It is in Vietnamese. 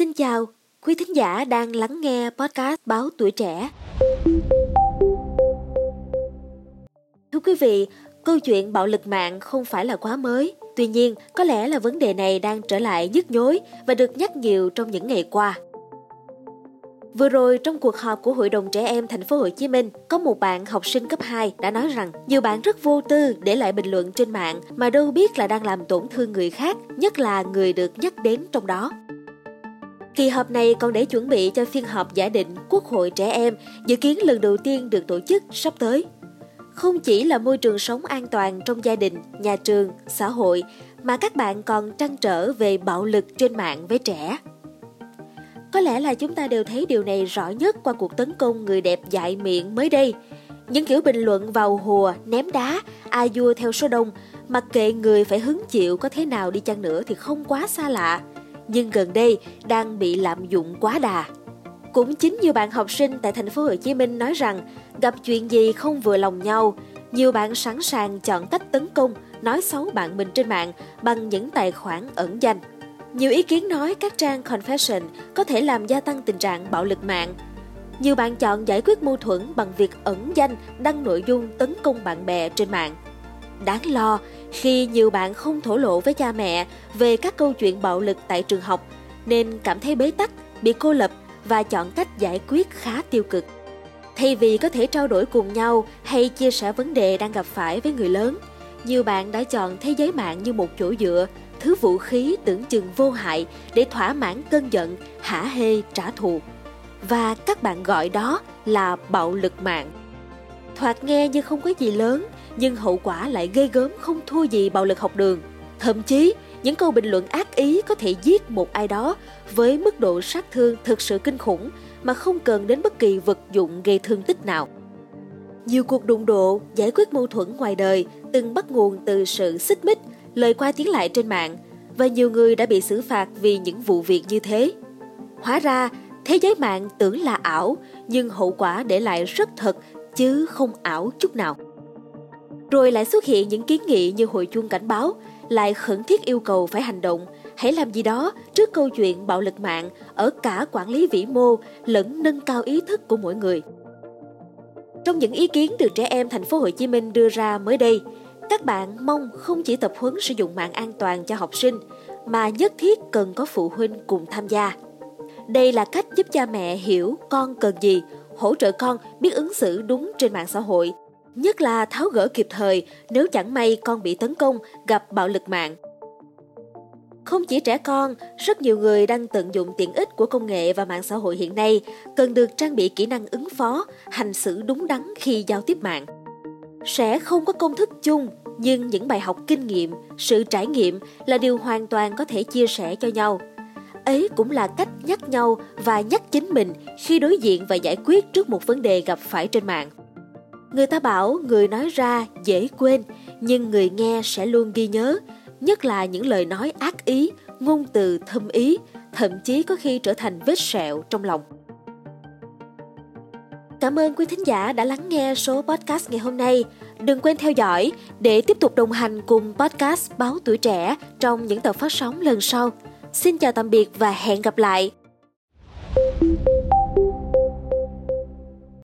Xin chào, quý thính giả đang lắng nghe podcast Báo Tuổi Trẻ. Thưa quý vị, câu chuyện bạo lực mạng không phải là quá mới. Tuy nhiên, có lẽ là vấn đề này đang trở lại nhức nhối và được nhắc nhiều trong những ngày qua. Vừa rồi trong cuộc họp của Hội đồng trẻ em thành phố Hồ Chí Minh, có một bạn học sinh cấp 2 đã nói rằng nhiều bạn rất vô tư để lại bình luận trên mạng mà đâu biết là đang làm tổn thương người khác, nhất là người được nhắc đến trong đó. Kỳ họp này còn để chuẩn bị cho phiên họp giả định Quốc hội trẻ em dự kiến lần đầu tiên được tổ chức sắp tới. Không chỉ là môi trường sống an toàn trong gia đình, nhà trường, xã hội, mà các bạn còn trăn trở về bạo lực trên mạng với trẻ. Có lẽ là chúng ta đều thấy điều này rõ nhất qua cuộc tấn công người đẹp dại miệng mới đây. Những kiểu bình luận vào hùa, ném đá, a vua theo số đông, mặc kệ người phải hứng chịu có thế nào đi chăng nữa thì không quá xa lạ. Nhưng gần đây đang bị lạm dụng quá đà. Cũng chính nhiều bạn học sinh tại thành phố Hồ Chí Minh nói rằng gặp chuyện gì không vừa lòng nhau, nhiều bạn sẵn sàng chọn cách tấn công, nói xấu bạn mình trên mạng bằng những tài khoản ẩn danh. Nhiều ý kiến nói các trang confession có thể làm gia tăng tình trạng bạo lực mạng. Nhiều bạn chọn giải quyết mâu thuẫn bằng việc ẩn danh đăng nội dung tấn công bạn bè trên mạng. Đáng lo khi nhiều bạn không thổ lộ với cha mẹ về các câu chuyện bạo lực tại trường học nên cảm thấy bế tắc, bị cô lập và chọn cách giải quyết khá tiêu cực. Thay vì có thể trao đổi cùng nhau hay chia sẻ vấn đề đang gặp phải với người lớn, nhiều bạn đã chọn thế giới mạng như một chỗ dựa thứ vũ khí tưởng chừng vô hại để thỏa mãn cơn giận, hả hê trả thù. Và các bạn gọi đó là bạo lực mạng. Thoạt nghe như không có gì lớn, nhưng hậu quả lại gây gớm không thua gì bạo lực học đường. Thậm chí, những câu bình luận ác ý có thể giết một ai đó với mức độ sát thương thực sự kinh khủng mà không cần đến bất kỳ vật dụng gây thương tích nào. Nhiều cuộc đụng độ, giải quyết mâu thuẫn ngoài đời từng bắt nguồn từ sự xích mích lời qua tiếng lại trên mạng và nhiều người đã bị xử phạt vì những vụ việc như thế. Hóa ra, thế giới mạng tưởng là ảo nhưng hậu quả để lại rất thật chứ không ảo chút nào. Rồi lại xuất hiện những kiến nghị như hội chuông cảnh báo, lại khẩn thiết yêu cầu phải hành động, hãy làm gì đó trước câu chuyện bạo lực mạng ở cả quản lý vĩ mô lẫn nâng cao ý thức của mỗi người. Trong những ý kiến được trẻ em thành phố Hồ Chí Minh đưa ra mới đây, các bạn mong không chỉ tập huấn sử dụng mạng an toàn cho học sinh, mà nhất thiết cần có phụ huynh cùng tham gia. Đây là cách giúp cha mẹ hiểu con cần gì, hỗ trợ con biết ứng xử đúng trên mạng xã hội, nhất là tháo gỡ kịp thời nếu chẳng may con bị tấn công, gặp bạo lực mạng. Không chỉ trẻ con, rất nhiều người đang tận dụng tiện ích của công nghệ và mạng xã hội hiện nay cần được trang bị kỹ năng ứng phó, hành xử đúng đắn khi giao tiếp mạng. Sẽ không có công thức chung nhưng những bài học kinh nghiệm sự trải nghiệm là điều hoàn toàn có thể chia sẻ cho nhau ấy cũng là cách nhắc nhau và nhắc chính mình khi đối diện và giải quyết trước một vấn đề gặp phải trên mạng người ta bảo người nói ra dễ quên, nhưng người nghe sẽ luôn ghi nhớ, nhất là những lời nói ác ý, ngôn từ thâm ý, thậm chí có khi trở thành vết sẹo trong lòng Cảm ơn quý thính giả đã lắng nghe số podcast ngày hôm nay. Đừng quên theo dõi để tiếp tục đồng hành cùng podcast Báo Tuổi Trẻ trong những tập phát sóng lần sau. Xin chào tạm biệt và hẹn gặp lại!